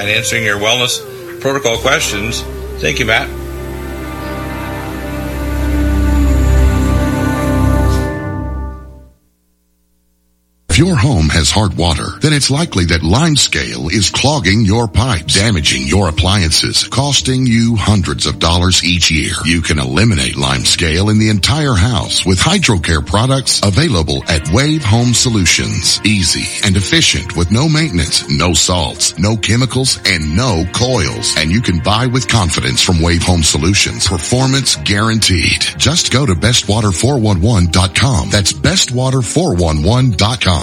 and answering your wellness protocol questions. Thank you, Matt. If your home has hard water, then it's likely that limescale is clogging your pipes, damaging your appliances, costing you hundreds of dollars each year. You can eliminate limescale in the entire house with hydrocare products available at Wave Home Solutions. Easy and efficient with no maintenance, no salts, no chemicals, and no coils. And you can buy with confidence from Wave Home Solutions. Performance guaranteed. Just go to bestwater411.com. That's bestwater411.com.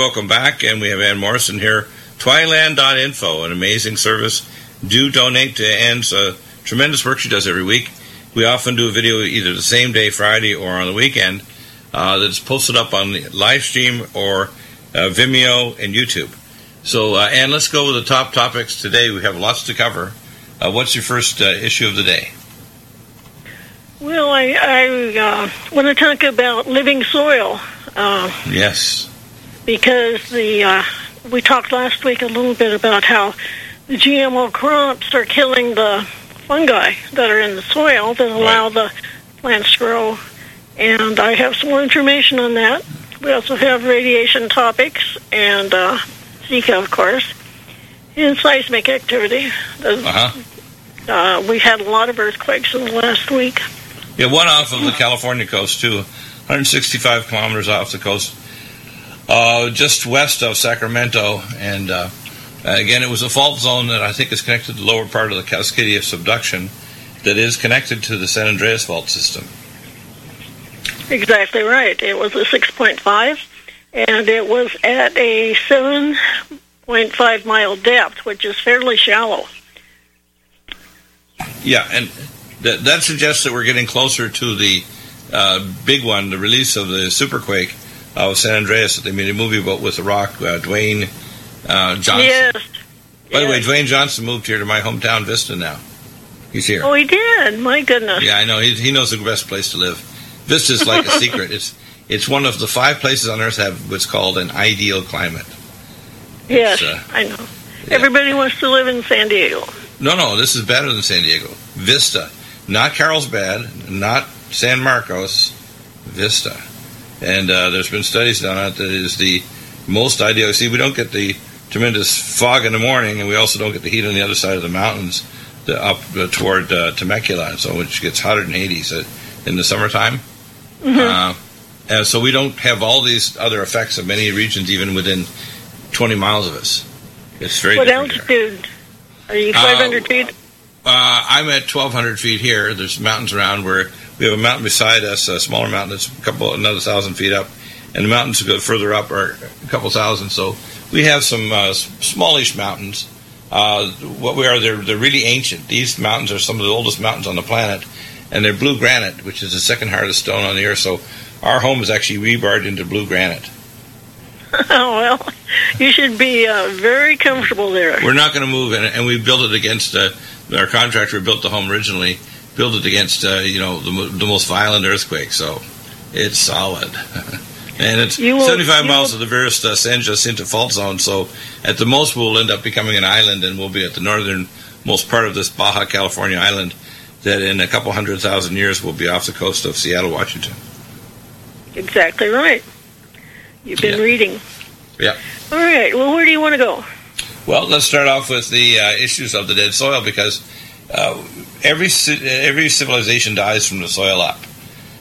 Welcome back. And we have Ann Morrison here. Twinland.info, an amazing service. Do donate to Ann's uh, tremendous work she does every week. We often do a video either the same day, Friday, or on the weekend uh, that's posted up on the live stream or uh, Vimeo and YouTube. So, uh, Ann, let's go with the top topics today. We have lots to cover. Uh, what's your first uh, issue of the day? Well, I, I uh, want to talk about living soil Yes. Because the uh, we talked last week a little bit about how the GMO crops are killing the fungi that are in the soil that allow the plants to grow. And I have some more information on that. We also have radiation topics and uh, Zika, of course, and seismic activity. Uh-huh. Uh, we've had a lot of earthquakes in the last week. Yeah, one off of the California coast, too. 165 kilometers off the coast, uh, just west of Sacramento. And uh, again, it was a fault zone that I think is connected to the lower part of the Cascadia subduction that is connected to the San Andreas fault system. Exactly right. It was a 6.5, and it was at a 7.5 mile depth, which is fairly shallow. Yeah, and that, that suggests that we're getting closer to the uh, big one, the release of the superquake of San Andreas that they made a movie about with The Rock, uh, Dwayne uh, Johnson. Yes. By the way. Dwayne Johnson moved here to my hometown, Vista, now. He's here. Oh, he did. My goodness. Yeah, I know. He, he knows the best place to live. Vista's like a secret. It's it's one of the five places on Earth that have what's called an ideal climate. yes, uh, I know. yeah. Everybody wants to live in San Diego. No, no, this is better than San Diego. Vista, not Carlsbad, not San Marcos, Vista. And uh, there's been studies done on it that it is the most ideal. See, we don't get the tremendous fog in the morning, and we also don't get the heat on the other side of the mountains, the, up uh, toward uh, Temecula, so which gets 180s uh, in the summertime. Uh, and so we don't have all these other effects of many regions, even within 20 miles of us. It's very What altitude? Are you 500 feet? Uh, I'm at 1,200 feet here. There's mountains around where we have a mountain beside us, a smaller mountain that's a couple, another thousand feet up, and the mountains go further up are a couple thousand. So we have some uh, smallish mountains. Uh, what we are, they're, they're really ancient. These mountains are some of the oldest mountains on the planet, and they're blue granite, which is the second hardest stone on the earth. So our home is actually rebarred into blue granite. oh, well, you should be uh, very comfortable there. We're not going to move, and, and we built it against uh, our contractor built the home originally. Built it against uh, you know the, the most violent earthquake, so it's solid. And it's will- 75 miles will- of the Verus uh, San Jacinto fault zone, so at the most we'll end up becoming an island and we'll be at the northernmost part of this Baja California island that in a couple hundred thousand years will be off the coast of Seattle, Washington. Exactly right. You've been Yeah. reading. Yeah. All right. Well, where do you want to go? Well, let's start off with the uh, issues of the dead soil because uh, every every civilization dies from the soil up,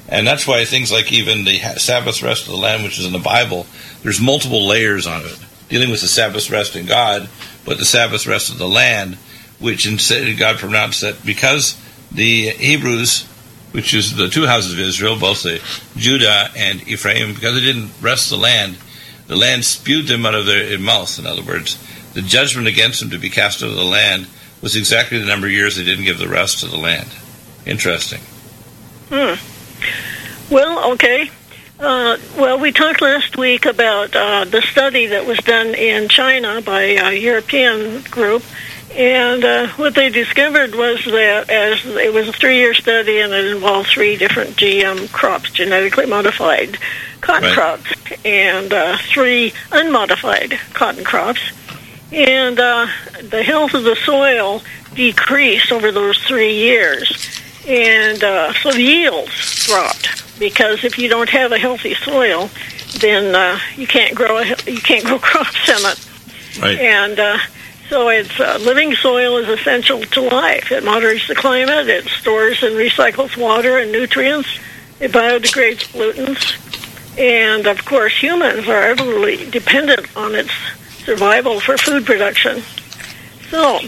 and that's why things like even the Sabbath rest of the land, which is in the Bible, there's multiple layers on it dealing with the Sabbath rest in God, but the Sabbath rest of the land, which in, God pronounced that because the Hebrews, which is the two houses of Israel, both the Judah and Ephraim, because they didn't rest the land, the land spewed them out of their mouth. In other words the judgment against them to be cast out of the land was exactly the number of years they didn't give the rest to the land. Interesting. Hmm. Well, okay. Uh, well, we talked last week about uh, the study that was done in China by a European group, and uh, what they discovered was that as it was a three-year study and it involved three different GM crops, genetically modified cotton Right. crops, and uh, three unmodified cotton crops, and uh, the health of the soil decreased over those three years, and uh, so the yields dropped because if you don't have a healthy soil, then uh, you can't grow a, you can't grow crops in it, Right. and uh, so it's uh, living soil is essential to life. It moderates the climate, it stores and recycles water and nutrients, it biodegrades pollutants, and of course humans are heavily dependent on its survival for food production. So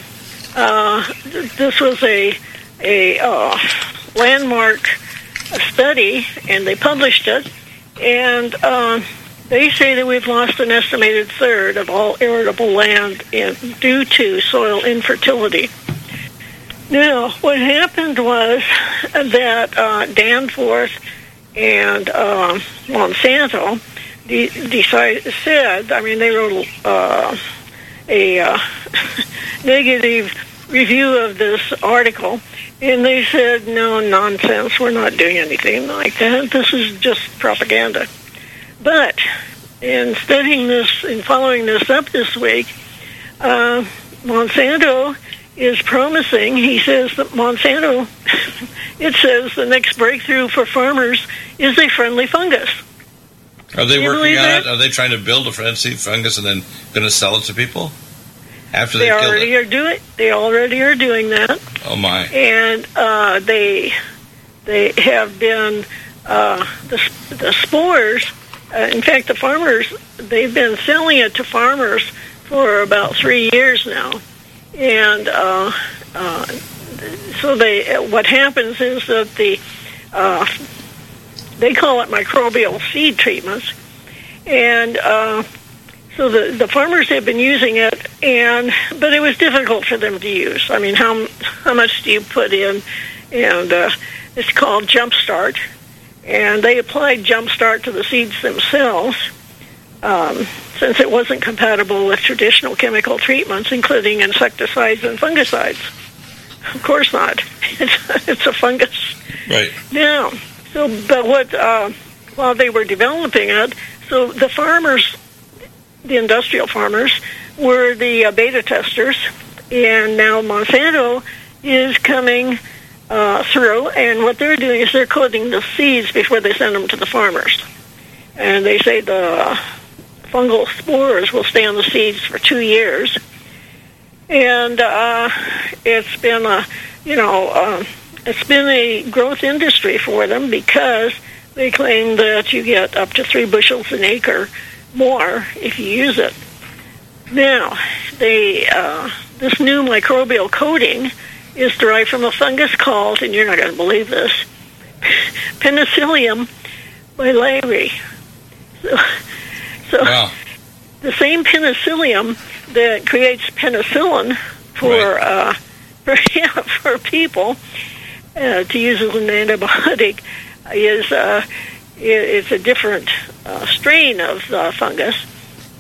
uh, th- this was a a uh, landmark study, and they published it, and um, they say that we've lost an estimated third of all arable land in, due to soil infertility. Now, what happened was that uh, Danforth and uh, Monsanto de- decided, said, I mean, they wrote uh, a uh, negative review of this article, and they said, no, nonsense, we're not doing anything like that. This is just propaganda. But in studying this and following this up this week, uh, Monsanto is promising, he says that Monsanto, it says the next breakthrough for farmers is a friendly fungus. Are they working on that? it? Are they trying to build a frenzy fungus and then going to sell it to people after They already it? are doing. They already are doing that. Oh my! and uh, they they have been uh, the the spores. Uh, in fact, the farmers they've been selling it to farmers for about three years now, and uh, uh, so they what happens is that the uh, they call it microbial seed treatments, and uh, so the the farmers have been using it, and but it was difficult for them to use. I mean, how how much do you put in? And uh, it's called Jumpstart, and they applied Jumpstart to the seeds themselves. Um, since it wasn't compatible with traditional chemical treatments, including insecticides and fungicides. Of course not. It's, it's a fungus. Right. Now, so but what uh, while they were developing it, so the farmers, the industrial farmers, were the uh, beta testers, and now Monsanto is coming uh, through, and what they're doing is they're coating the seeds before they send them to the farmers, and they say the fungal spores will stay on the seeds for two years, and uh, it's been a you know. Uh, it's been a growth industry for them because they claim that you get up to three bushels an acre more if you use it. Now, they uh, this new microbial coating is derived from a fungus called, and you're not going to believe this, Penicillium bilaiae. So, so Wow. the same penicillium that creates penicillin for Right. uh, for, yeah, for people uh, to use as an antibiotic is uh, it's a different uh, strain of uh, fungus,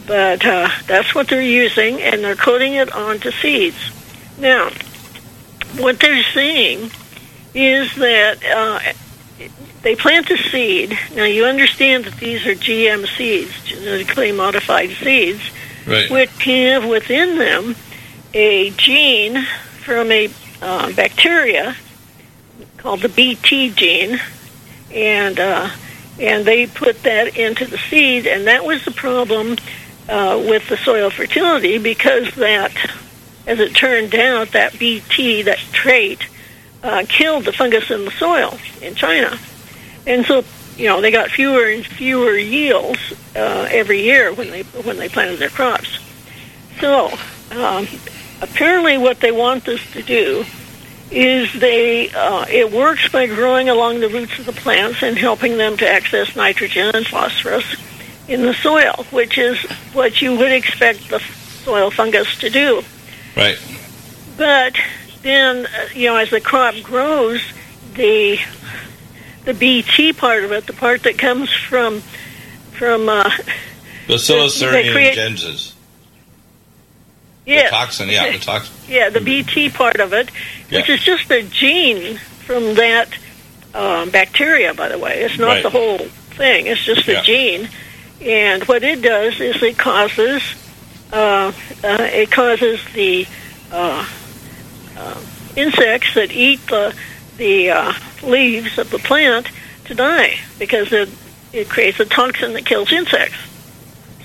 but uh, that's what they're using, and they're coating it onto seeds. Now, what they're saying is that uh, they plant a seed. Now you understand that these are GM seeds, genetically modified seeds, Right. which have within them a gene from a uh, bacteria called the BT gene, and uh, and they put that into the seed, and that was the problem uh, with the soil fertility because that, as it turned out, that BT, that trait, uh, killed the fungus in the soil in China, and so you know they got fewer and fewer yields uh, every year when they when they planted their crops. So um, apparently, what they want this to do is they uh, it works by growing along the roots of the plants and helping them to access nitrogen and phosphorus in the soil, which is what you would expect the soil fungus to do. Right. But then, uh, you know, as the crop grows, the the BT part of it, the part that comes from from uh, Bacillus They create- thuringiensis. The yeah, toxin, yeah, the toxin. yeah, the BT part of it, which is just a gene from that um, bacteria. By the way, it's not Right. the whole thing; it's just a Yeah. gene. And what it does is it causes uh, uh, it causes the uh, uh, insects that eat the the uh, leaves of the plant to die because it it creates a toxin that kills insects.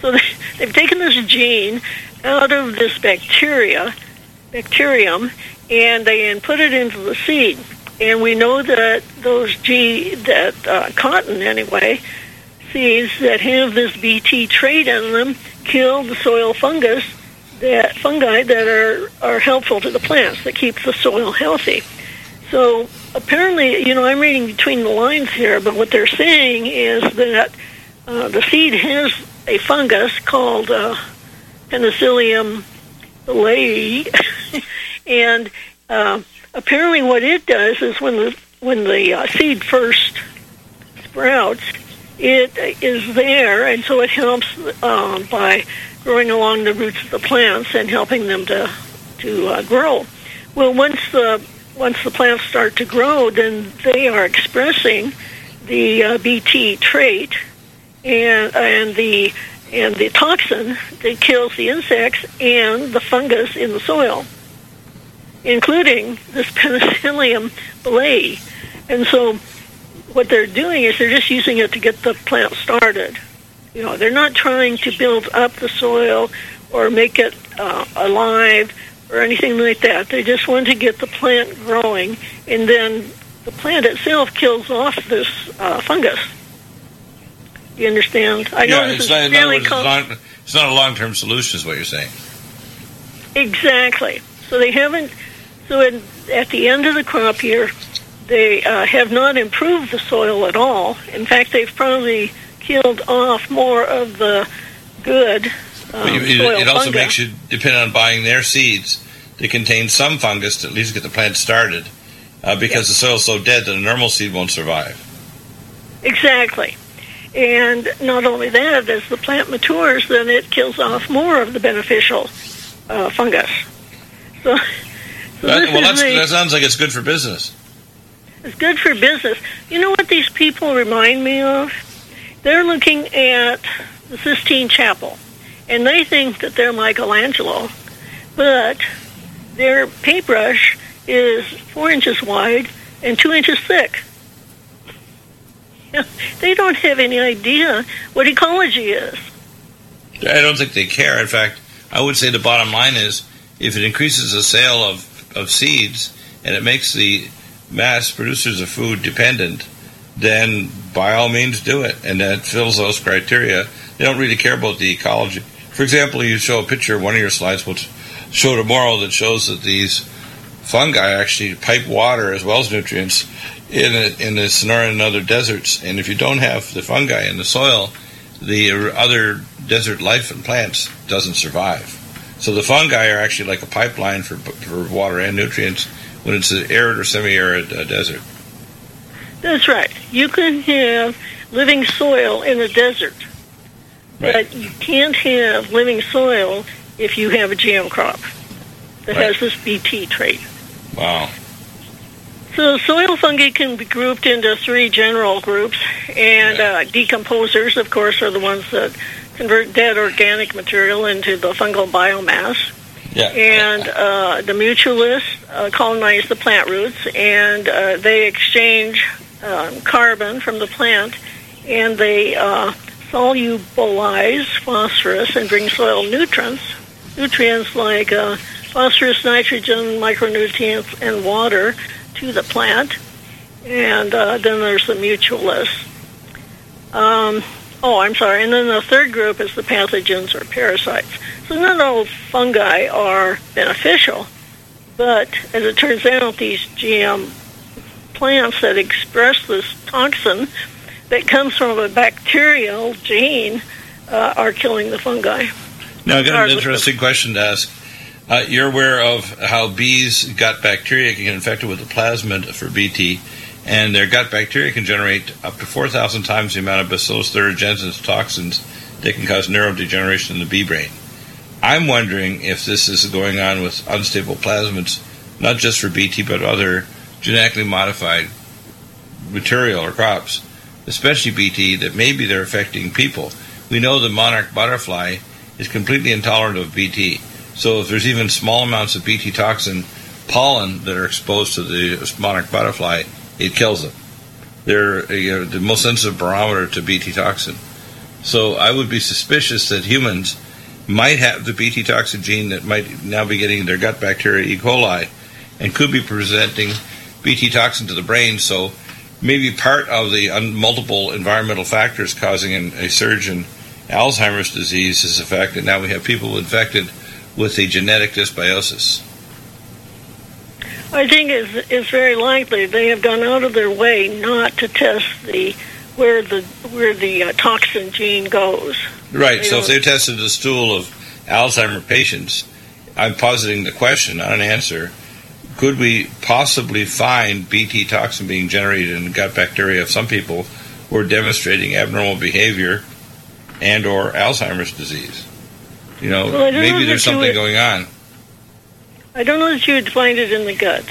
So they, they've taken this gene out of this bacteria, bacterium, and they and put it into the seed. And we know that those G that uh, cotton anyway seeds that have this BT trait in them kill the soil fungus that fungi that are are helpful to the plants that keep the soil healthy. So apparently, you know, I'm reading between the lines here, but what they're saying is that uh, the seed has a fungus called uh, Penicillium lei, and uh, apparently, what it does is when the when the uh, seed first sprouts, it is there, and so it helps um, by growing along the roots of the plants and helping them to to uh, grow. Well, once the once the plants start to grow, then they are expressing the uh, BT trait and and the and the toxin that kills the insects and the fungus in the soil, including this Penicillium bilaiae. And so, what they're doing is they're just using it to get the plant started. You know, they're not trying to build up the soil or make it uh, alive or anything like that. They just want to get the plant growing, and then the plant itself kills off this uh, fungus. You understand? I know yeah, this it's is not, in other really words, it's, not, it's not a long-term solution, is what you're saying. Exactly. So they haven't. So in, at the end of the crop year, they uh, have not improved the soil at all. In fact, they've probably killed off more of the good But you, it, soil it also fungi. makes you depend on buying their seeds that contain some fungus to at least get the plant started, uh, because the soil's so dead that a normal seed won't survive. Exactly. And not only that, as the plant matures, then it kills off more of the beneficial uh, fungus. So, so That- well, the- that sounds like it's good for business. It's good for business. You know what these people remind me of? They're looking at the Sistine Chapel, and they think that they're Michelangelo, but their paintbrush is four inches wide and two inches thick. They don't have any idea what ecology is. I don't think they care. In fact, I would say the bottom line is if it increases the sale of, of seeds and it makes the mass producers of food dependent, then by all means do it. And that fills those criteria. They don't really care about the ecology. For example, you show a picture one of your slides, which show tomorrow, that shows that these fungi actually pipe water as well as nutrients in a, in the Sonoran and other deserts. And if you don't have the fungi in the soil, the other desert life and plants doesn't survive. So the fungi are actually like a pipeline for for water and nutrients when it's an arid or semi-arid uh, desert. That's right. You can have living soil in a desert, Right. but you can't have living soil if you have a GM crop that Right. has this BT trait. Wow. So soil fungi can be grouped into three general groups, and uh, decomposers, of course, are the ones that convert dead organic material into the fungal biomass. Yeah. And uh, the mutualists uh, colonize the plant roots, and uh, they exchange um, carbon from the plant, and they uh, solubilize phosphorus and bring soil nutrients, nutrients like uh, phosphorus, nitrogen, micronutrients, and water to the plant. And uh, then there's the mutualists. Um, oh, I'm sorry. And then the third group is the pathogens or parasites. So not all fungi are beneficial, but as it turns out, these GM plants that express this toxin that comes from a bacterial gene uh, are killing the fungi. Now, I got an interesting question to ask. Uh, you're aware of how bees' gut bacteria can get infected with the plasmid for BT, and their gut bacteria can generate up to 4,000 times the amount of Bacillus thuringiensis toxins that can cause neurodegeneration in the bee brain. I'm wondering if this is going on with unstable plasmids, not just for BT, but other genetically modified material or crops, especially BT, that maybe they're affecting people. We know the monarch butterfly is completely intolerant of BT. So if there's even small amounts of BT toxin pollen that are exposed to the monarch butterfly, it kills them. They're you know, the most sensitive barometer to BT toxin. So I would be suspicious that humans might have the BT toxin gene that might now be getting their gut bacteria E. coli and could be presenting BT toxin to the brain. So maybe part of the multiple environmental factors causing an, a surge in Alzheimer's disease is the fact that now we have people infected with a genetic dysbiosis. I think it's, it's very likely they have gone out of their way not to test the where the where the uh, toxin gene goes. Right. They so if they tested the stool of Alzheimer patients, I'm positing the question, not an answer. Could we possibly find BT toxin being generated in the gut bacteria of some people who are demonstrating abnormal behavior and or Alzheimer's disease? You know, Well, don't know maybe there's something would- going on. I don't know that you would find it in the gut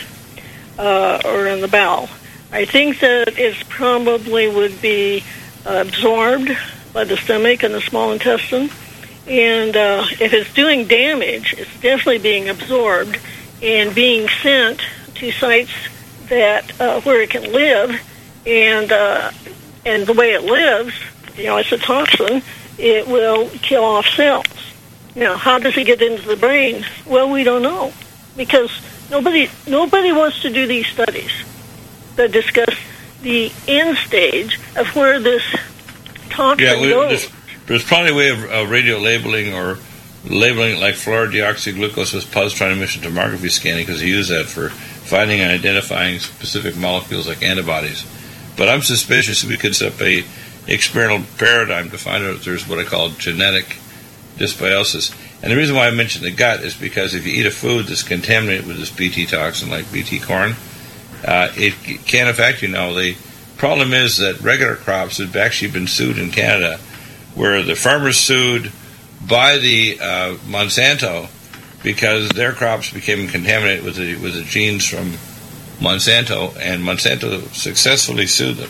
uh, or in the bowel. I think that it probably would be absorbed by the stomach and the small intestine. And uh, if it's doing damage, it's definitely being absorbed and being sent to sites that uh, where it can live. And uh, and the way it lives, you know, it's a toxin. It will kill off cells. Now, how does it get into the brain? Well, we don't know because nobody nobody wants to do these studies that discuss the end stage of where this toxin Yeah, we, goes. there's, there's probably a way of uh, radio labeling or labeling it like fluorodeoxyglucose with positron emission tomography scanning because they use that for finding and identifying specific molecules like antibodies. But I'm suspicious we could set up a experimental paradigm to find out if there's what I call genetic dysbiosis. And the reason why I mentioned the gut is because if you eat a food that's contaminated with this BT toxin, like BT corn, uh, it can affect you. Now, the problem is that regular crops have actually been sued in Canada, where the farmers sued by the uh, Monsanto because their crops became contaminated with the with the genes from Monsanto, and Monsanto successfully sued them.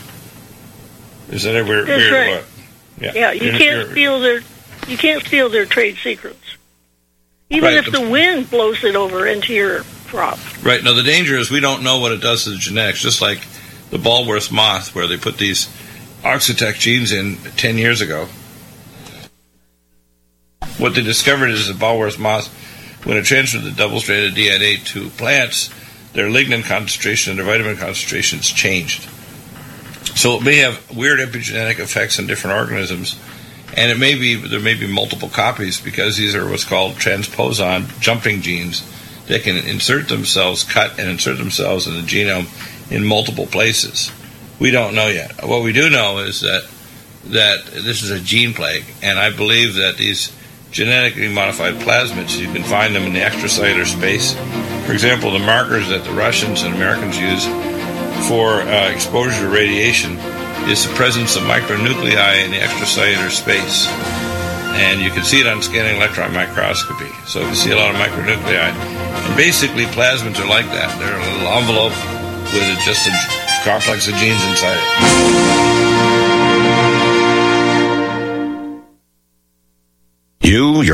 Is that a weird? That's weird right. what? Yeah, yeah, you You're- can't you're- steal their you can't steal their trade secrets. Even Right, if the- wind blows it over into your crop. Right. Now, the danger is we don't know what it does to the genetics, just like the bollworm moth, where they put these Oxitec genes in 10 years ago. What they discovered is the bollworm moth, when it transferred the double stranded DNA to plants, their lignin concentration and their vitamin concentrations changed. So it may have weird epigenetic effects on different organisms, and it may be there may be multiple copies because these are what's called transposon jumping genes They can insert themselves, cut and insert themselves in the genome in multiple places. We don't know yet. What we do know is that that this is a gene plague, and I believe that these genetically modified plasmids, you can find them in the extracellular space. For example, the markers that the Russians and Americans use for uh, exposure to radiation is the presence of micronuclei in the extracellular space. And you can see it on scanning electron microscopy. So you can see a lot of micronuclei. And basically, plasmids are like that. They're a little envelope with just a complex of genes inside it.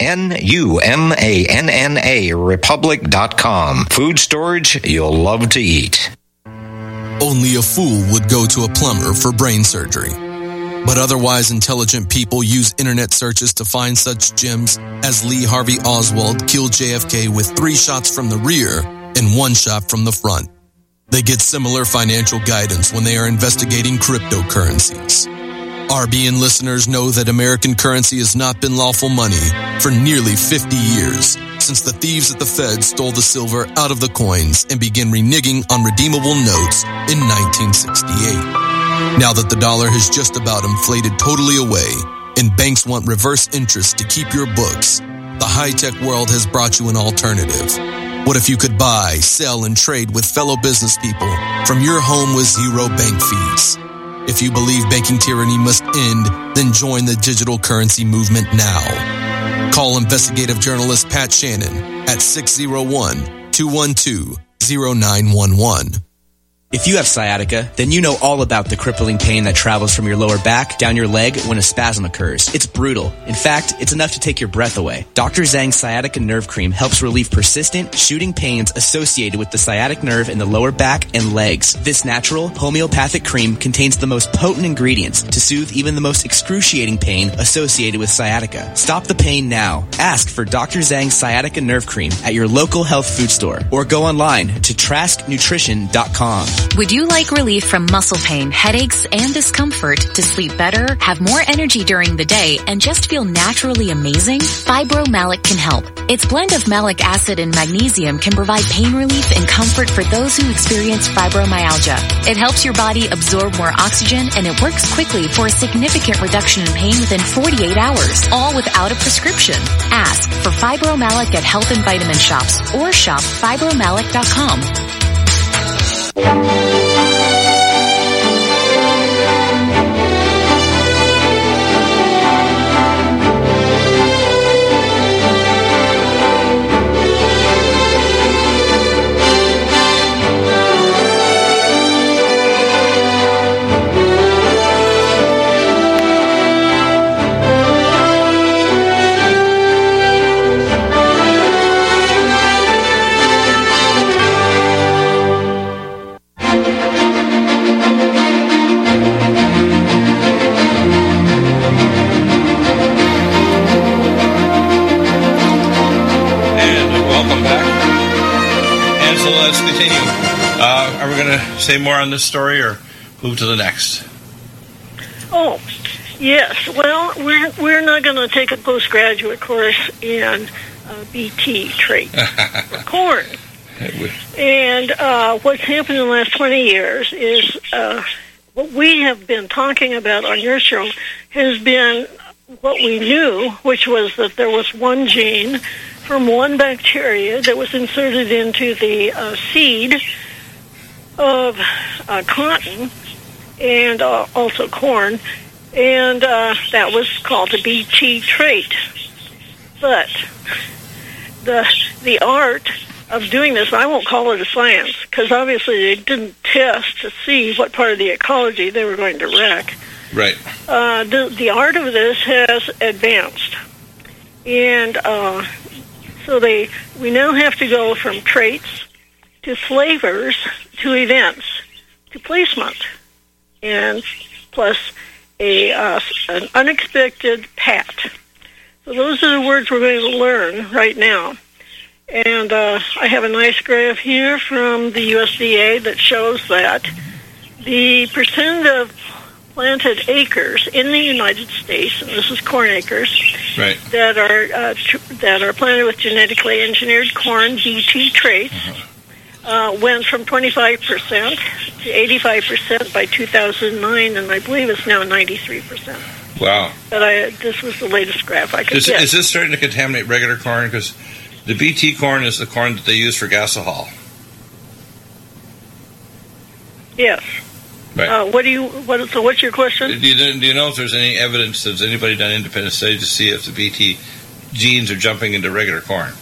N-U-M-A-N-N-A republic.com. Food storage you'll love to eat. Only a fool would go to a plumber for brain surgery. But otherwise intelligent people use internet searches to find such gems as Lee Harvey Oswald killed JFK with three shots from the rear and one shot from the front. They get similar financial guidance when they are investigating cryptocurrencies. RBN listeners know that American currency has not been lawful money for nearly 50 years since the thieves at the Fed stole the silver out of the coins and began reneging on redeemable notes in 1968. Now that the dollar has just about inflated totally away and banks want reverse interest to keep your books, the high-tech world has brought you an alternative. What if you could buy, sell, and trade with fellow business people from your home with zero bank fees? If you believe banking tyranny must end, then join the digital currency movement now. Call investigative journalist Pat Shannon at 601 212 0911. If you have sciatica, then you know all about the crippling pain that travels from your lower back down your leg when a spasm occurs. It's brutal. In fact, it's enough to take your breath away. Dr. Zhang's sciatica nerve cream helps relieve persistent, shooting pains associated with the sciatic nerve in the lower back and legs. This natural, homeopathic cream contains the most potent ingredients to soothe even the most excruciating pain associated with sciatica. Stop the pain now. Ask for Dr. Zhang's sciatica nerve cream at your local health food store or go online to trasknutrition.com. Would you like relief from muscle pain, headaches, and discomfort to sleep better, have more energy during the day, and just feel naturally amazing? Fibromalic can help. Its blend of malic acid and magnesium can provide pain relief and comfort for those who experience fibromyalgia. It helps your body absorb more oxygen and it works quickly for a significant reduction in pain within 48 hours, all without a prescription. Ask for Fibromalic at health and vitamin shops or shop fibromalic.com. And going to say more on this story or move to the next? Oh, yes. Well, we're we're not going to take a postgraduate course in uh, BT trait corn. And uh, what's happened in the last 20 years is uh, what we have been talking about on your show has been what we knew, which was that there was one gene from one bacteria that was inserted into the uh, seed of uh, cotton and uh, also corn, and uh, that was called the BT trait. But the the art of doing this, I won't call it a science because obviously they didn't test to see what part of the ecology they were going to wreck. Right. Uh, the the art of this has advanced, and uh, so they we now have to go from traits to flavors to events to placement, and plus a uh, an unexpected pat. So those are the words we're going to learn right now. And uh, I have a nice graph here from the USDA that shows that the percent of planted acres in the United States, and this is corn acres, right. that are uh, tr- that are planted with genetically engineered corn BT traits. Uh, went from 25% to 85% by 2009, and I believe it's now 93%. Wow. But I, this was the latest graph I could Is, get. is this starting to contaminate regular corn? Because the BT corn is the corn that they use for gasohol. yes. Right. Uh, what do you? What? So, what's your question? Do you, do you know if there's any evidence? Has anybody done independent study to see if the BT genes are jumping into regular corn?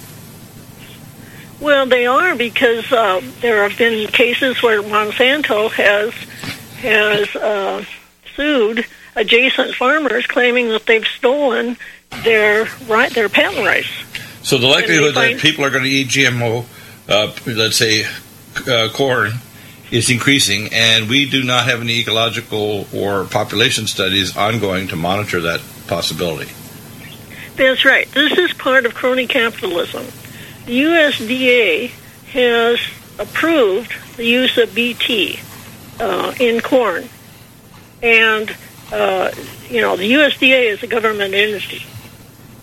Well, they are because uh, there have been cases where Monsanto has has uh, sued adjacent farmers, claiming that they've stolen their right their patent rights. So the likelihood find- that people are going to eat GMO, uh, let's say uh, corn, is increasing, and we do not have any ecological or population studies ongoing to monitor that possibility. That's right. This is part of crony capitalism. The USDA has approved the use of BT uh, in corn, and uh, you know the USDA is a government entity,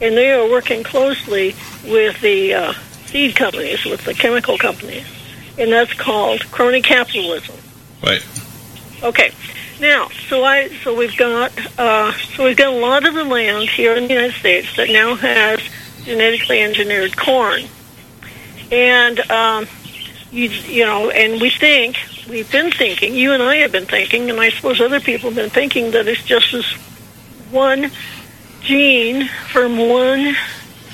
and they are working closely with the uh, seed companies, with the chemical companies, and that's called crony capitalism. Right. Okay. Now, so I so we've got uh, so we've got a lot of the land here in the United States that now has genetically engineered corn, and um, you you know, and we think we've been thinking, you and I have been thinking, and I suppose other people have been thinking that it's just this one gene from one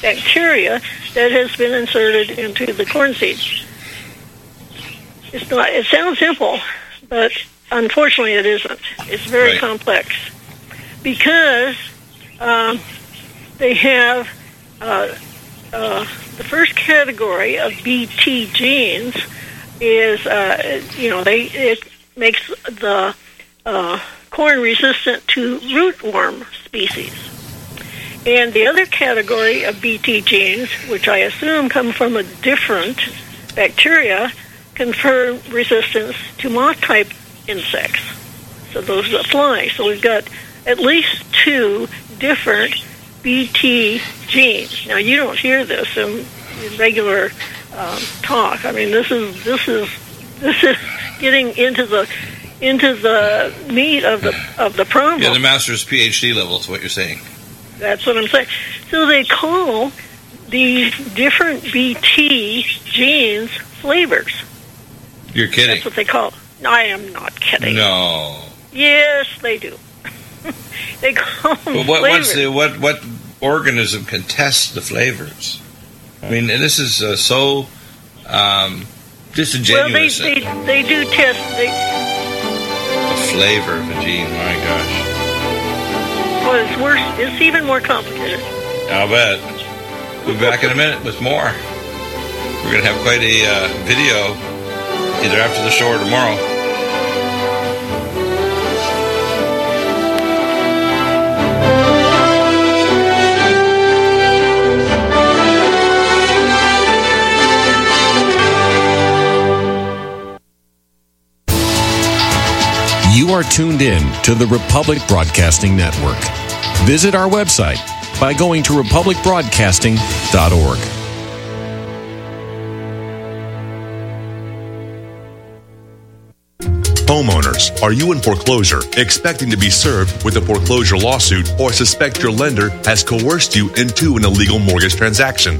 bacteria that has been inserted into the corn seeds. It's not. It sounds simple, but unfortunately, it isn't. It's very Right. complex because um, they have uh, uh, the first category of BT genes is uh, you know they it makes the uh, corn resistant to rootworm species. And the other category of BT genes, which I assume come from a different bacteria, confer resistance to moth-type insects. So those that fly. So we've got at least two different BT genes. Now you don't hear this in, in regular um, talk. I mean, this is this is this is getting into the into the meat of the of the problem. Yeah, the master's PhD level is what you're saying. That's what I'm saying. So they call these different BT genes flavors. You're kidding. That's what they call. I am not kidding. No. Yes, they do. they call them But what, flavors. the, what what organism can test the flavors? I mean, this is uh, so um, well, they, they they do test. They, the flavor of a gene. My gosh. well, it's worse. It's even more complicated. I'll bet. We'll be back in a minute with more. We're going to have quite a uh, video either after the show or tomorrow. You are tuned in to the Republic Broadcasting Network. Visit our website by going to republicbroadcasting.org. Homeowners, are you in foreclosure, expecting to be served with a foreclosure lawsuit, or suspect your lender has coerced you into an illegal mortgage transaction?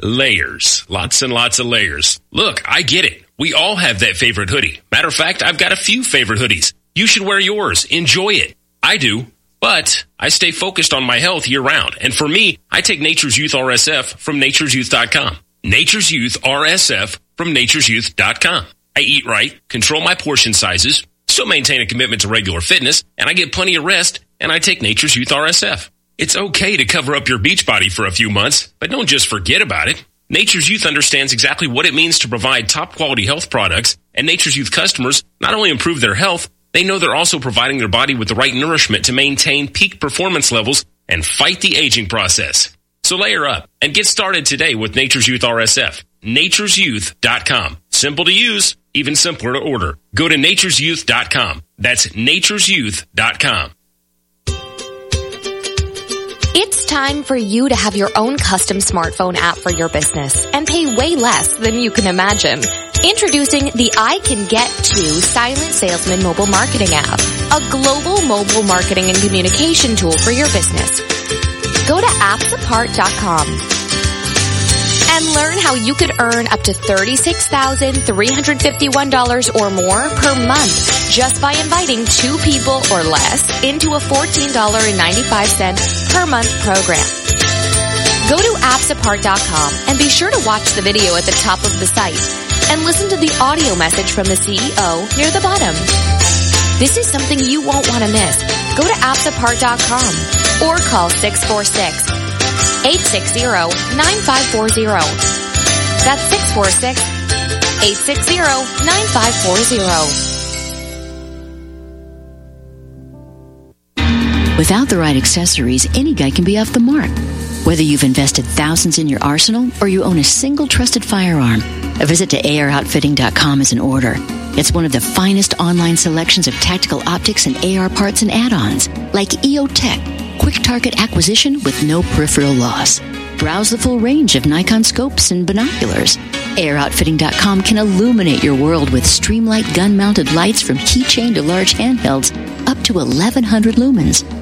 layers. Lots and lots of layers. Look, I get it. We all have that favorite hoodie. Matter of fact, I've got a few favorite hoodies. You should wear yours. Enjoy it. I do. But I stay focused on my health year round. And for me, I take Nature's Youth RSF from nature'syouth.com. Nature's Youth RSF from nature'syouth.com. I eat right, control my portion sizes, still maintain a commitment to regular fitness, and I get plenty of rest, and I take Nature's Youth RSF. It's okay to cover up your beach body for a few months, but don't just forget about it. Nature's Youth understands exactly what it means to provide top quality health products, and Nature's Youth customers not only improve their health, they know they're also providing their body with the right nourishment to maintain peak performance levels and fight the aging process. So layer up and get started today with Nature's Youth RSF. Nature'sYouth.com. Simple to use, even simpler to order. Go to nature'syouth.com. That's nature'syouth.com. It's time for you to have your own custom smartphone app for your business and pay way less than you can imagine. Introducing the I Can Get To Silent Salesman mobile marketing app, a global mobile marketing and communication tool for your business. Go to appsapart.com and learn how you could earn up to $36,351 or more per month just by inviting two people or less into a $14.95 per month program. Go to appsapart.com and be sure to watch the video at the top of the site and listen to the audio message from the CEO near the bottom. This is something you won't want to miss. Go to appsapart.com or call 646 860 9540. That's 646 860 9540. Without the right accessories, any guy can be off the mark. Whether you've invested thousands in your arsenal or you own a single trusted firearm, a visit to AROutfitting.com is in order. It's one of the finest online selections of tactical optics and AR parts and add-ons, like EOTech, quick target acquisition with no peripheral loss. Browse the full range of Nikon scopes and binoculars. AirOutfitting.com can illuminate your world with Streamlight gun-mounted lights from keychain to large handhelds up to 1100 lumens.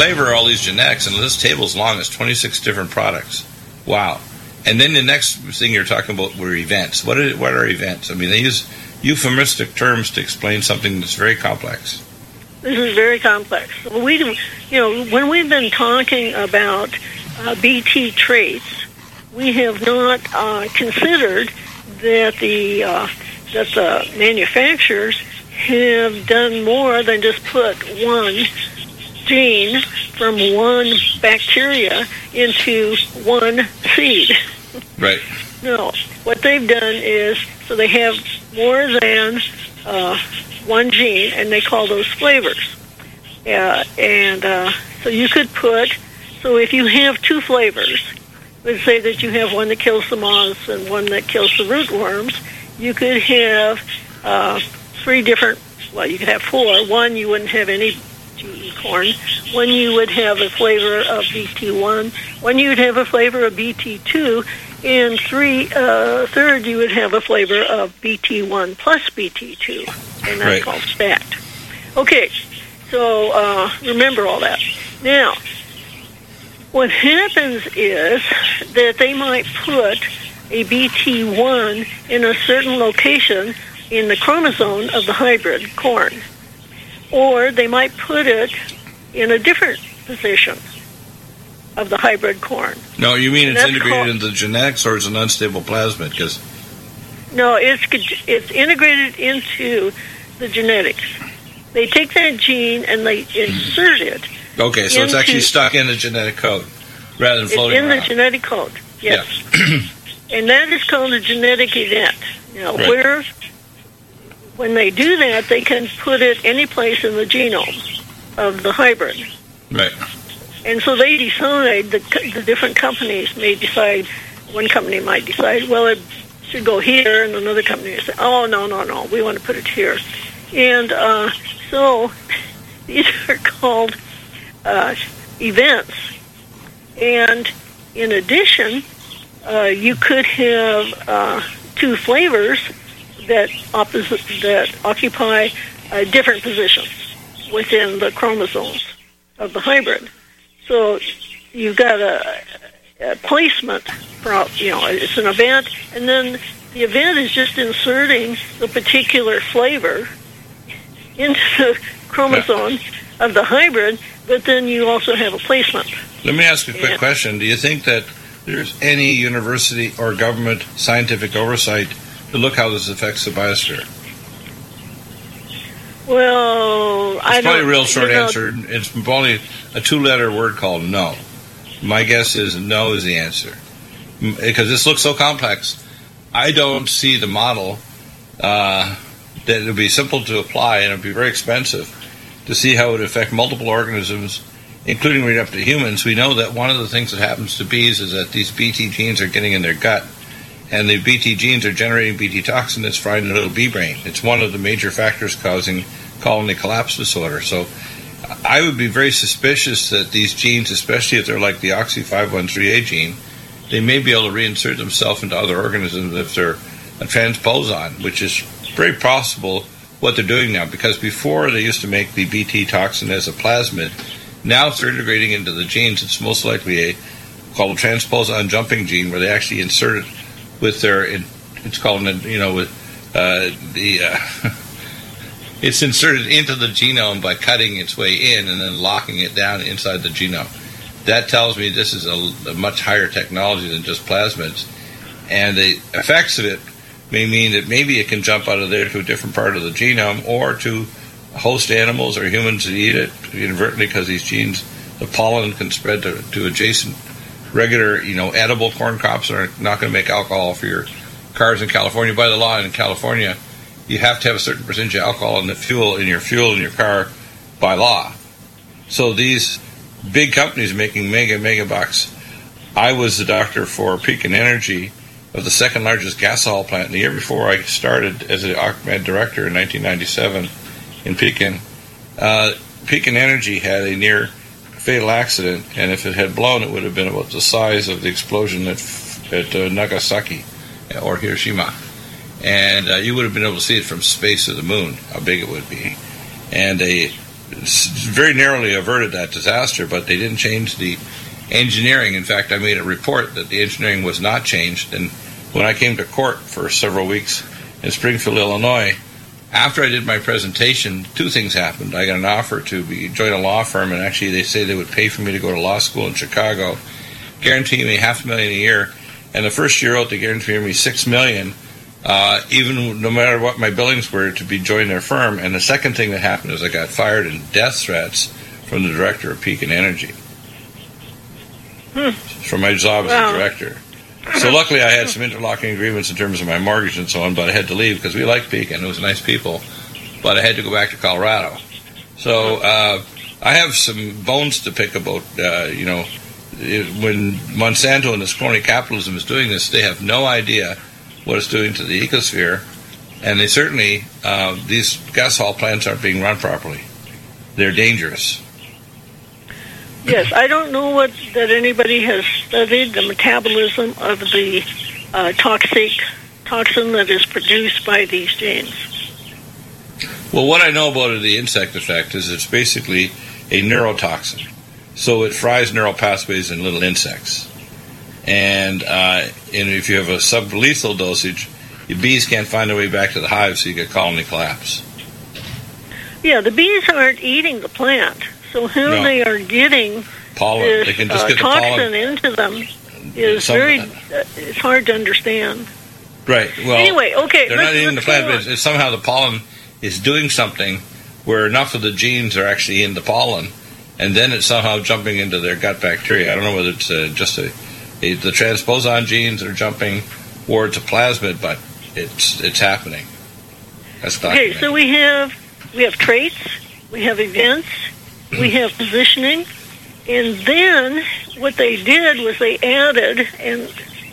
flavor all these genetics, and this table's long, is 26 different products. Wow. And then the next thing you're talking about were events. What are, what are events? I mean, they use euphemistic terms to explain something that's very complex. This is very complex. We, you know, when we've been talking about uh, BT traits, we have not uh, considered that the uh, that the manufacturers have done more than just put one gene from one bacteria into one seed. Right. No, what they've done is so they have more than uh, one gene, and they call those flavors. Uh, and uh, so you could put so if you have two flavors, let's say that you have one that kills the moths and one that kills the rootworms, you could have uh, three different. Well, you could have four. One you wouldn't have any corn. One you would have a flavor of BT1. One you would have a flavor of BT2, and three, uh, third you would have a flavor of BT1 plus BT2, and that's Right. called stacked. Okay, So uh, remember all that. Now, what happens is that they might put a BT1 in a certain location in the chromosome of the hybrid corn, or they might put it in a different position of the hybrid corn. No, you mean And it's integrated called- into the genetics or it's an unstable plasmid? Because No, it's it's integrated into the genetics. They take that gene and they insert it. okay, so it's actually stuck in the genetic code rather than It's floating in the genetic code. Yes. and that is called a genetic event. Now, Right. where when they do that, they can put it any place in the genome of the hybrid. Right. And so they decide, the, the different companies may decide, one company might decide, well, it should go here, and another company say, oh, no, no, no, we want to put it here. And uh, so these are called uh, events. And in addition, uh, you could have uh, two flavors that opposite that occupy uh, different positions within the chromosomes of the hybrid. So you've got a, a placement, pro- you know, it's an event, and then the event is just inserting the particular flavor into the chromosome of the hybrid, but then you also have a placement. Let me ask a quick Yeah. question. Do you think that there's any university or government scientific oversight look how this affects the biosphere? Well, I It's probably a real short you know, answer. It's probably a two-letter word called no. My guess is no is the answer because this looks so complex. I don't see the model uh, that it would be simple to apply and it would be very expensive to see how it would affect multiple organisms, including right up to humans. We know that one of the things that happens to bees is that these BT genes are getting in their gut, and the BT genes are generating BT toxin that's frying the little bee brain. It's one of the major factors causing colony collapse disorder. So I would be very suspicious that these genes, especially if they're like the OXY513A gene, they may be able to reinsert themselves into other organisms if they're a transposon, which is very possible what they're doing now. Because before they used to make the BT toxin as a plasmid, now if they're integrating into the genes, it's most likely a called a transposon jumping gene, where they actually insert it with their. It's called you know with uh, the. Uh, it's inserted into the genome by cutting its way in and then locking it down inside the genome. That tells me this is a, a much higher technology than just plasmids, and the effects of it may mean that maybe it can jump out of there to a different part of the genome or to host animals or humans that eat it inadvertently because these genes, the pollen can spread to, to adjacent regular, you know, edible corn crops are not going to make alcohol for your cars in California. By the law in California, you have to have a certain percentage of alcohol in the fuel in your fuel in your car by law. So these big companies making mega mega bucks. I was the doctor for Pekin Energy of the second largest gasohol plant. And the year before I started as an OccMed director in 1997 in Pekin, uh, Pekin Energy had a near fatal accident, and if it had blown, it would have been about the size of the explosion at, at uh, Nagasaki or Hiroshima. And uh, you would have been able to see it from space to the moon, how big it would be. And they very narrowly averted that disaster, but they didn't change the engineering. In fact, I made a report that the engineering was not changed. And when I came to court for several weeks in Springfield, Illinois, after I did my presentation, two things happened. I got an offer to be, join a law firm, and actually they say they would pay for me to go to law school in Chicago, guarantee me half a million a year. And the first year out, they guaranteed me six million, uh, even no matter what my billings were, to be join their firm. And the second thing that happened is I got fired and death threats from the director of Pekin Energy Hmm. for my job as Wow. a director. So luckily, I had some interlocking agreements in terms of my mortgage and so on, but I had to leave because we liked Pekin; it was nice people. But I had to go back to Colorado. So uh, I have some bones to pick about, uh, you know, it, when Monsanto and this crony capitalism is doing this, they have no idea what it's doing to the ecosphere, and they certainly uh, these gasohol plants aren't being run properly. They're dangerous. Yes, I don't know what that anybody has studied the metabolism of the uh, toxic toxin that is produced by these genes. Well, what I know about the insect effect is it's basically a neurotoxin. So it fries neural pathways in little insects. And, uh, and if you have a sublethal dosage, your bees can't find their way back to the hive, so you get colony collapse. Yeah, the bees aren't eating the plant, so how No. they are getting Pollen. this they can just uh, get the toxin pollen. into them is Some- very. Uh, it's hard to understand. Right. Well, Anyway, okay, They're not eating the plant, but it's- somehow the pollen is doing something where enough of the genes are actually in the pollen, and then it's somehow jumping into their gut bacteria. I don't know whether it's uh, just a, a, the transposon genes are jumping or it's a plasmid, but it's it's happening. That's Okay, so we have we have traits, we have events, we have positioning, and then what they did was they added, and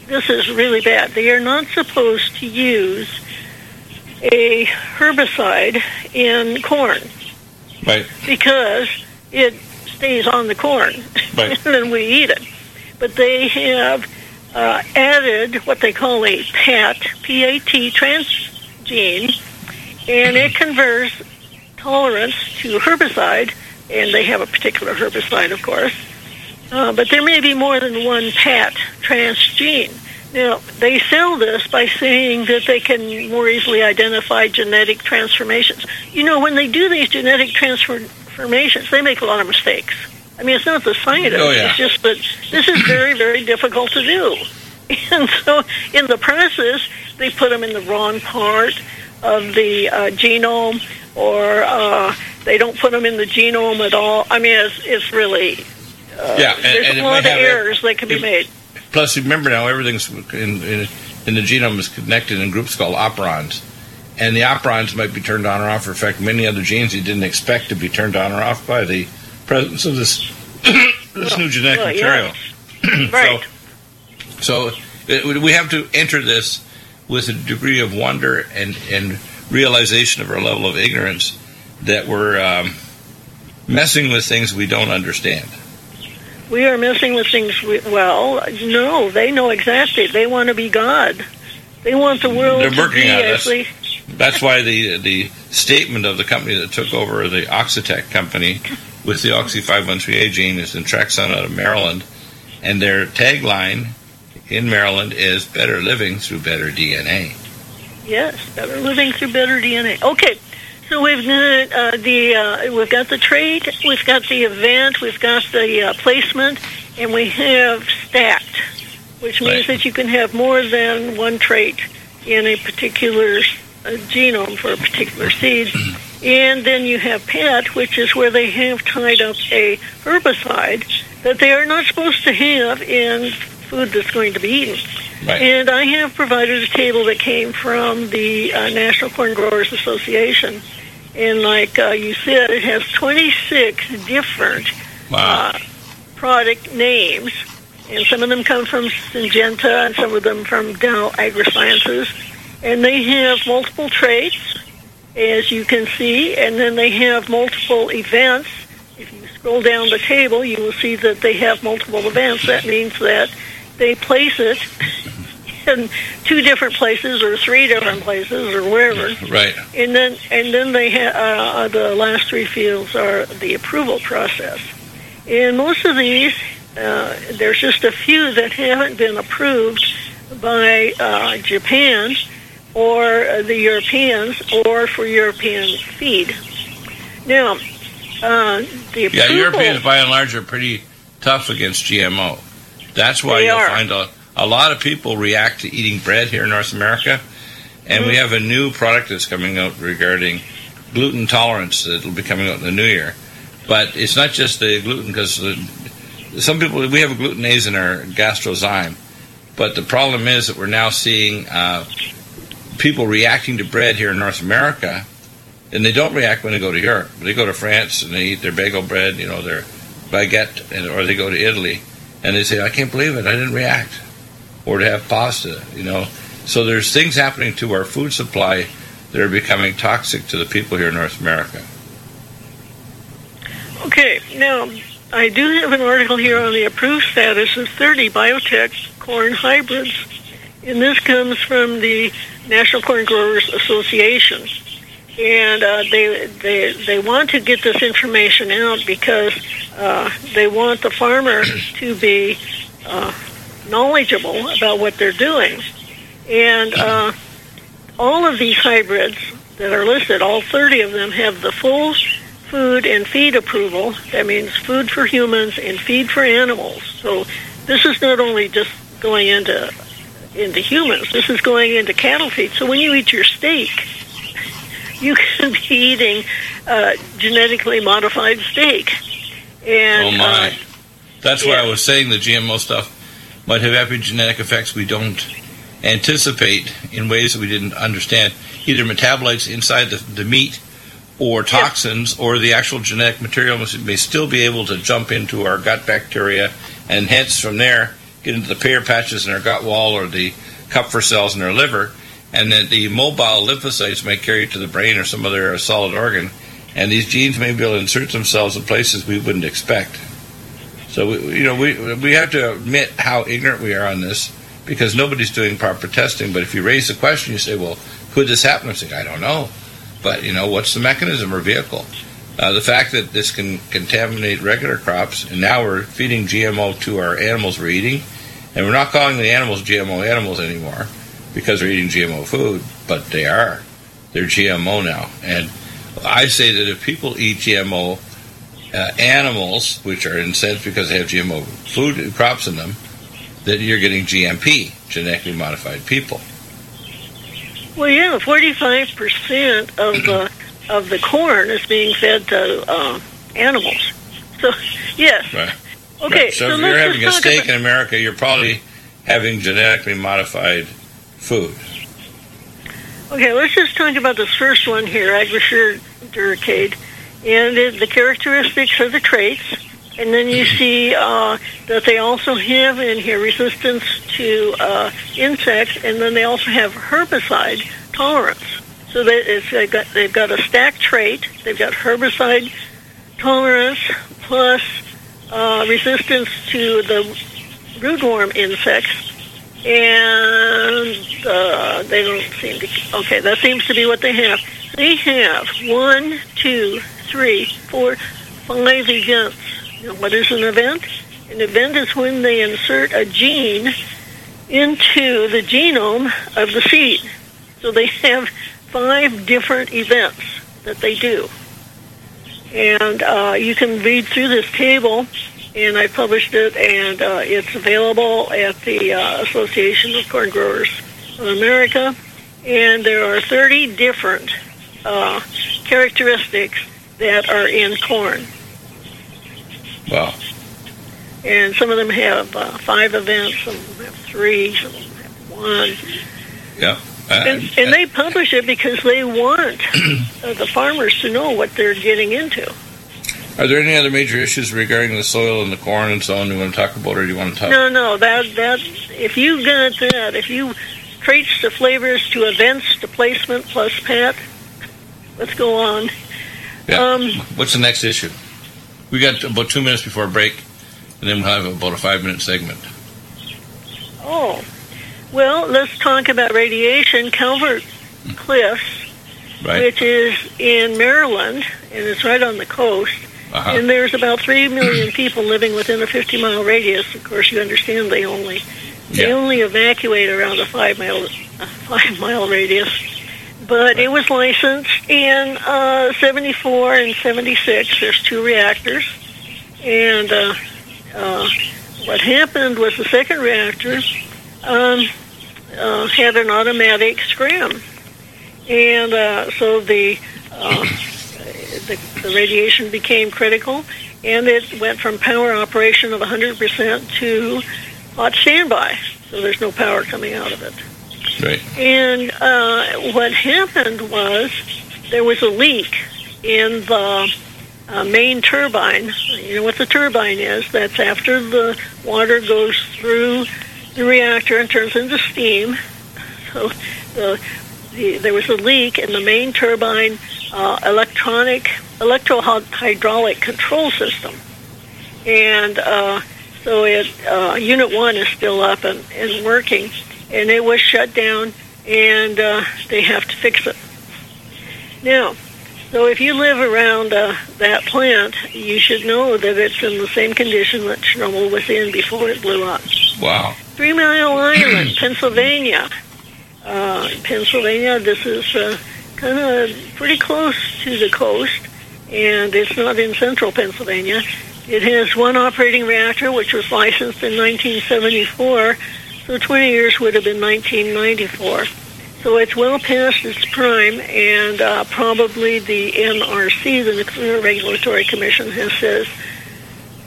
this is really bad. They are not supposed to use a herbicide in corn Right. because it stays on the corn Right. and then we eat it. But they have uh, added what they call a PAT, P-A-T transgene, and it converts tolerance to herbicide, and they have a particular herbicide, of course. Uh, but there may be more than one PAT transgene. Now, they sell this by saying that they can more easily identify genetic transformations. You know, when they do these genetic transformations, they make a lot of mistakes. I mean, it's not the scientists, Oh, yeah. it's just that this is very, very difficult to do. And so, in the process, they put them in the wrong part of the uh, genome, or uh, they don't put them in the genome at all. I mean, it's, it's really uh, Yeah, and- there's and a lot of errors that can be made. Plus, remember now, everything's in, in, in the genome is connected in groups called operons. And the operons might be turned on or off or affect many other genes you didn't expect to be turned on or off by the presence of this this new genetic well, material. yes. right. So, it, we have to enter this with a degree of wonder and, and realization of our level of ignorance that we're um, messing with things we don't understand. We are messing with things. We, well, no, they know exactly. They want to be God. They want the world They're to working on this. they. That's why the the statement of the company that took over the Oxitec company with the Oxy 513A gene is Intrexon out of Maryland, and their tagline in Maryland is "Better living through better DNA." Yes, better living through better DNA. Okay, so we've got uh, the uh, we've got the trait, we've got the event, we've got the uh, placement, and we have stacked, which means that you can have more than one trait in a particular uh, genome for a particular seed. And then you have PET, which is where they have tied up a herbicide that they are not supposed to have in food that's going to be eaten. Right. And I have provided a table that came from the uh, National Corn Growers Association. And like uh, you said, it has 26 different Wow. uh, product names. And some of them come from Syngenta and some of them from Dow AgroSciences. And they have multiple traits, as you can see, and then they have multiple events. If you scroll down the table, you will see that they have multiple events. That means that they place it in two different places or three different places or wherever. Right. And then, and then they ha- uh, the last three fields are the approval process. And most of these, uh, there's just a few that haven't been approved by uh, Japan or uh, the Europeans or for European feed. Now, uh, the approval, Yeah, Europeans by and large are pretty tough against GMO. That's why They you'll are. find a, a lot of people react to eating bread here in North America. And we Mhm. have a new product that's coming out regarding gluten tolerance that'll be coming out in the new year. But it's not just the gluten because some people, we have a glutenase in our gastrozyme. But the problem is that we're now seeing uh, people reacting to bread here in North America and they don't react when they go to Europe. They go to France and they eat their bagel bread, you know, their baguette, and, or they go to Italy and they say, "I can't believe it, I didn't react," or to have pasta, you know. So there's things happening to our food supply that are becoming toxic to the people here in North America. Okay, now I do have an article here on the approved status of 30 biotech corn hybrids, and this comes from the National Corn Growers Association. And uh, they they they want to get this information out because uh, they want the farmer to be uh, knowledgeable about what they're doing, and uh, all of these hybrids that are listed, all 30 of them have the full food and feed approval. That means food for humans and feed for animals. So this is not only just going into into humans. This is going into cattle feed. So when you eat your steak, you can be eating uh, genetically modified steak. And oh my! Uh, That's yeah. why I was saying the GMO stuff might have epigenetic effects we don't anticipate in ways that we didn't understand, either metabolites inside the, the meat or toxins or the actual genetic material may still be able to jump into our gut bacteria and hence from there get into the Peyer's patches in our gut wall or the Kupffer cells in our liver and that the mobile lymphocytes may carry it to the brain or some other solid organ and these genes may be able to insert themselves in places we wouldn't expect. So we, you know we we have to admit how ignorant we are on this because nobody's doing proper testing. But if you raise the question, you say, "Well, could this happen?" I say, "I don't know," but you know, what's the mechanism or vehicle? Uh, the fact that this can contaminate regular crops, and now we're feeding GMO to our animals we're eating, and we're not calling the animals GMO animals anymore because they're eating GMO food, but they are. They're GMO now, and I say that if people eat GMO uh, animals, which are in sense because they have GMO food crops in them, that you're getting GMP, genetically modified people. well, yeah, forty-five percent of the of the corn is being fed to uh, animals. So yes, Right. okay. Right. So, if you're having a steak about- in America, you're probably having genetically modified food. Okay, let's just talk about this first one here, Agrisure Duracade, and the characteristics of the traits. And then you see uh, that they also have in here resistance to uh, insects, and then they also have herbicide tolerance. So they, it's, they've, got, they've got a stacked trait. They've got herbicide tolerance plus uh, resistance to the rootworm insects and uh, they don't seem to. Okay, that seems to be what they have. They have one, two, three, four, five events. Now, what is an event? An event is when they insert a gene into the genome of the seed. So they have five different events that they do. And uh, you can read through this table, and I published it, and uh, it's available at the uh, Association of Corn Growers of America. And there are 30 different uh, characteristics that are in corn. Wow. And some of them have uh, five events, some of them have three, some of them have one. Yeah. And, and they publish it because they want uh, the farmers to know what they're getting into. Are there any other major issues regarding the soil and the corn and so on you want to talk about, or do you want to talk? No, no, that that if you got that, if you traits the flavors to events to placement plus pat, let's go on. Yeah. Um, What's the next issue? We got about two minutes before break, and then we'll have about a five-minute segment. Oh, well, let's talk about radiation. Calvert Cliffs, Right. which is in Maryland, and it's right on the coast. Uh-huh. And there's about three million people living within a 50 mile radius. Of course, you understand they only they Yeah. only evacuate around a five mile a five mile radius. But it was licensed in uh, 74 and 76. There's two reactors, and uh, uh, what happened was the second reactor um, uh, had an automatic scram, and uh, so the, uh, the the radiation became critical, and it went from power operation of 100% to hot standby. So there's no power coming out of it. Right. And uh, what happened was there was a leak in the uh, main turbine. You know what the turbine is? That's after the water goes through the reactor and turns into steam. So the, the there was a leak in the main turbine uh, electronic electro-hydraulic control system, and uh, so it uh, unit one is still up and, and working, and it was shut down, and uh, they have to fix it. Now, so if you live around uh, that plant, you should know that it's in the same condition that Chernobyl was in before it blew up. Wow. Three Mile Island, Pennsylvania. Uh, Pennsylvania, this is uh, kind of pretty close to the coast, and it's not in central Pennsylvania. It has one operating reactor, which was licensed in 1974, so 20 years would have been 1994. So it's well past its prime, and uh, probably the NRC, the Nuclear Regulatory Commission, has says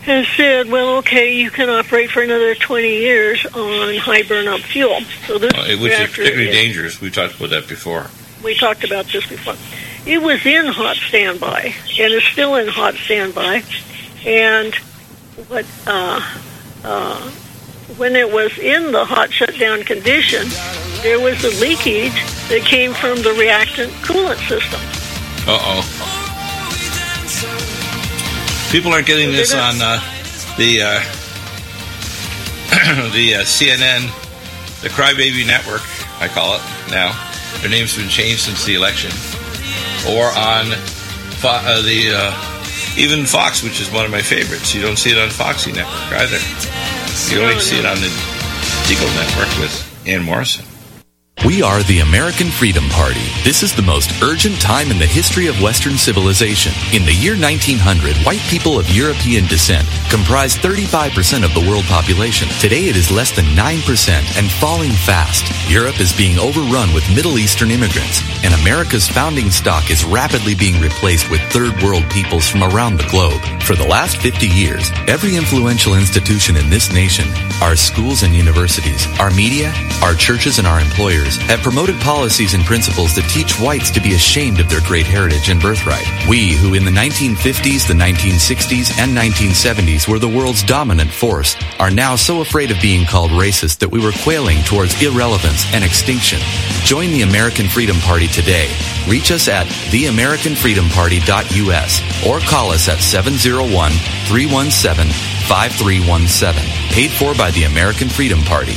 has said, well, okay, you can operate for another 20 years on high burn-up fuel. So this Uh, which is reactor particularly is- dangerous. We've talked about that before. we talked about this before. It was in hot standby, and it's still in hot standby. And what uh, uh, when it was in the hot shutdown condition, there was a leakage that came from the reactant coolant system. Uh oh. People aren't getting this on uh, the uh, the uh, CNN, the Crybaby Network, I call it now. Their name's been changed since the election, or on Fo- uh, the uh, even Fox, which is one of my favorites. You don't see it on Foxy Network either. You only see it on the Deagle Network with Ann Morrison. We are the American Freedom Party. This is the most urgent time in the history of Western civilization. In the year 1900, white people of European descent comprised 35% of the world population. Today it is less than 9% and falling fast. Europe is being overrun with Middle Eastern immigrants, and America's founding stock is rapidly being replaced with third world peoples from around the globe. For the last 50 years, every influential institution in this nation, our schools and universities, our media, our churches and our employers have promoted policies and principles that teach whites to be ashamed of their great heritage and birthright. We, who in the 1950s, the 1960s, and 1970s were the world's dominant force, are now so afraid of being called racist that we were quailing towards irrelevance and extinction. Join the American Freedom Party today. Reach us at theamericanfreedomparty.us or call us at 701 317 5317. Paid for by the American Freedom Party.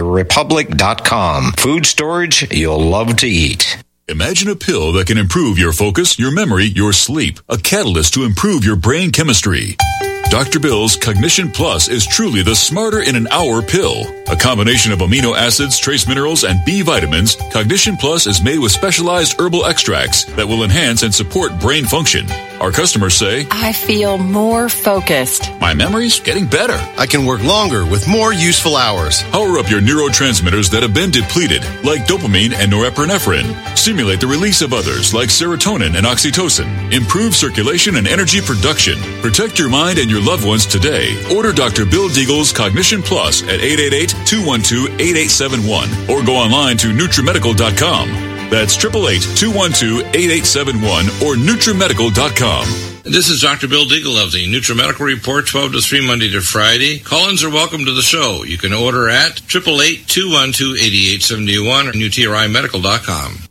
republic.com. Food storage you'll love to eat. Imagine a pill that can improve your focus, your memory, your sleep. A catalyst to improve your brain chemistry. Dr. Bill's Cognition Plus is truly the smarter in an hour pill. A combination of amino acids, trace minerals, and B vitamins, Cognition Plus is made with specialized herbal extracts that will enhance and support brain function. Our customers say, I feel more focused. My memory's getting better. I can work longer with more useful hours. Power up your neurotransmitters that have been depleted, like dopamine and norepinephrine. Stimulate the release of others, like serotonin and oxytocin. Improve circulation and energy production. Protect your mind and your loved ones today. Order Dr. Bill Deagle's Cognition Plus at 888-212-8871 or go online to NutriMedical.com. That's 888-212-8871 or NutriMedical.com. This is Dr. Bill Deagle of the NutriMedical Report, 12 to 3, Monday to Friday. Call-ins are welcome to the show. You can order at 888-212-8871 or NutriMedical.com.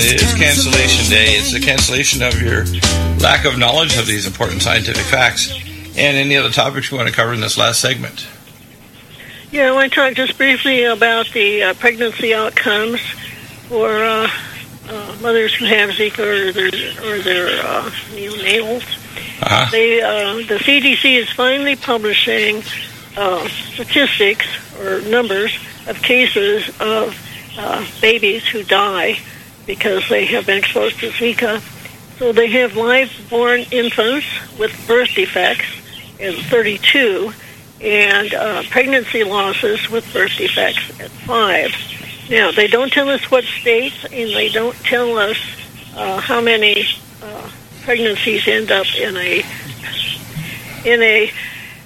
cancellation day. It's the cancellation of your lack of knowledge of these important scientific facts and any other topics you want to cover in this last segment. Yeah, I want to talk just briefly about the uh, pregnancy outcomes for uh, uh, mothers who have Zika or their, or their uh, neonatals. Uh-huh. They, uh, the CDC is finally publishing uh, statistics or numbers of cases of uh, babies who die because they have been exposed to Zika. So they have live-born infants with birth defects in 32 and uh, pregnancy losses with birth defects at 5. Now, they don't tell us what states and they don't tell us uh, how many uh, pregnancies end up in a in a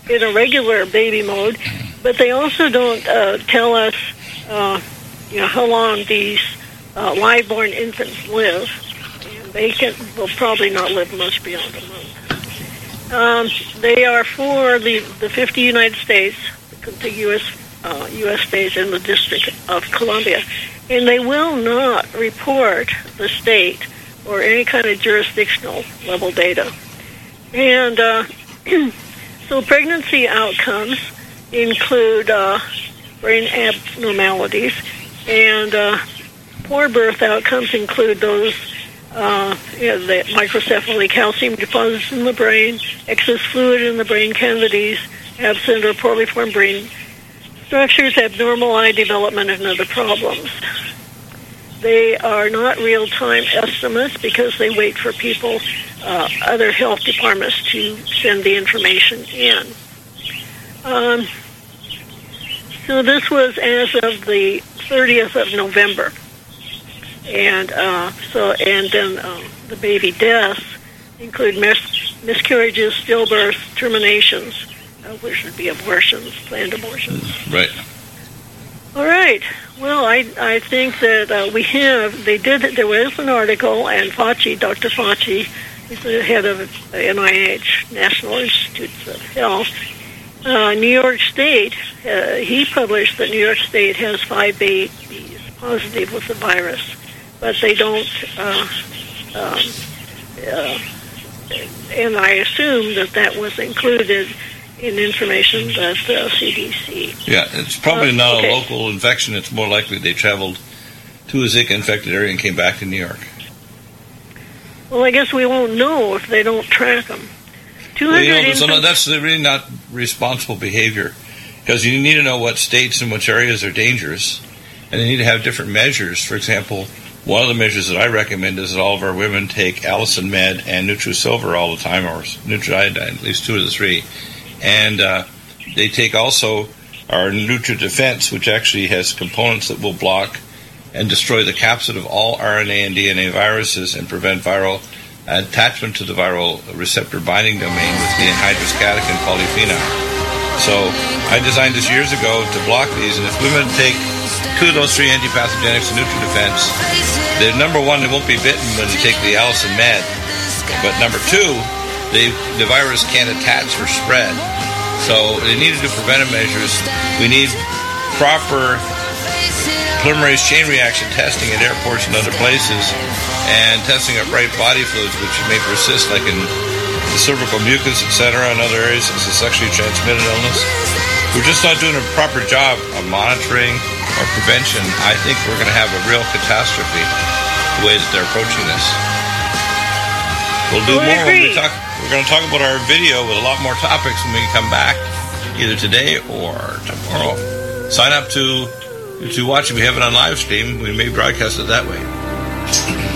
in a regular baby mode, but they also don't uh, tell us uh, you know how long these uh, live-born infants live. And they can will probably not live much beyond a month. Um, they are for the the 50 United States, the contiguous uh, U.S. states, and the District of Columbia, and they will not report the state or any kind of jurisdictional level data. And uh, so pregnancy outcomes include uh, brain abnormalities, and uh, poor birth outcomes include those uh, you know, the microcephaly, calcium deposits in the brain, excess fluid in the brain cavities, absent or poorly formed brain structures, abnormal eye development, and other problems. They are not real-time estimates because they wait for people, uh, other health departments to send the information in. Um, so this was as of the 30th of November, and uh, so and then uh, the baby deaths include mis- miscarriages, stillbirths, terminations, uh, which would be abortions, planned abortions. Right. All right. Well, I I think that uh, we have. They did. There was an article, and Fauci, Dr. Fauci, is the head of NIH, National Institutes of Health. Uh, New York State. Uh, he published that New York State has five babies positive with the virus, but they don't. Uh, um, uh, and I assume that that was included in information that the CDC. Yeah, it's probably Uh, not okay. a local infection. It's more likely they traveled to a Zika infected area and came back to New York. Well, I guess we won't know if they don't track them. Two Well, you know, infants. that's really not responsible behavior because you need to know what states and which areas are dangerous, and they need to have different measures. For example, one of the measures that I recommend is that all of our women take AllicinMed and Nutrisilver all the time, or Nutriiodine, at least two of the three, and uh, they take also our NutriDefense, which actually has components that will block and destroy the capsid of all RNA and DNA viruses and prevent viral attachment to the viral receptor binding domain with the anhydrous-catechin polyphenol. So I designed this years ago to block these, and if women take two of those three antipathogenics and NutriDefense, the number one, they won't be bitten when you take the AllicinMed. But number two, the, the virus can't attach or spread. So they need to do preventive measures. We need proper polymerase chain reaction testing at airports and other places, and testing of right body fluids, which may persist, like in cervical mucus, etc., and other areas as a sexually transmitted illness. We're just not doing a proper job of monitoring or prevention. I think we're going to have a real catastrophe the way that they're approaching this. We'll do more when we talk. We're going to talk about our video with a lot more topics when we come back, either today or tomorrow. Sign up to to watch it. We have it on live stream. We may broadcast it that way.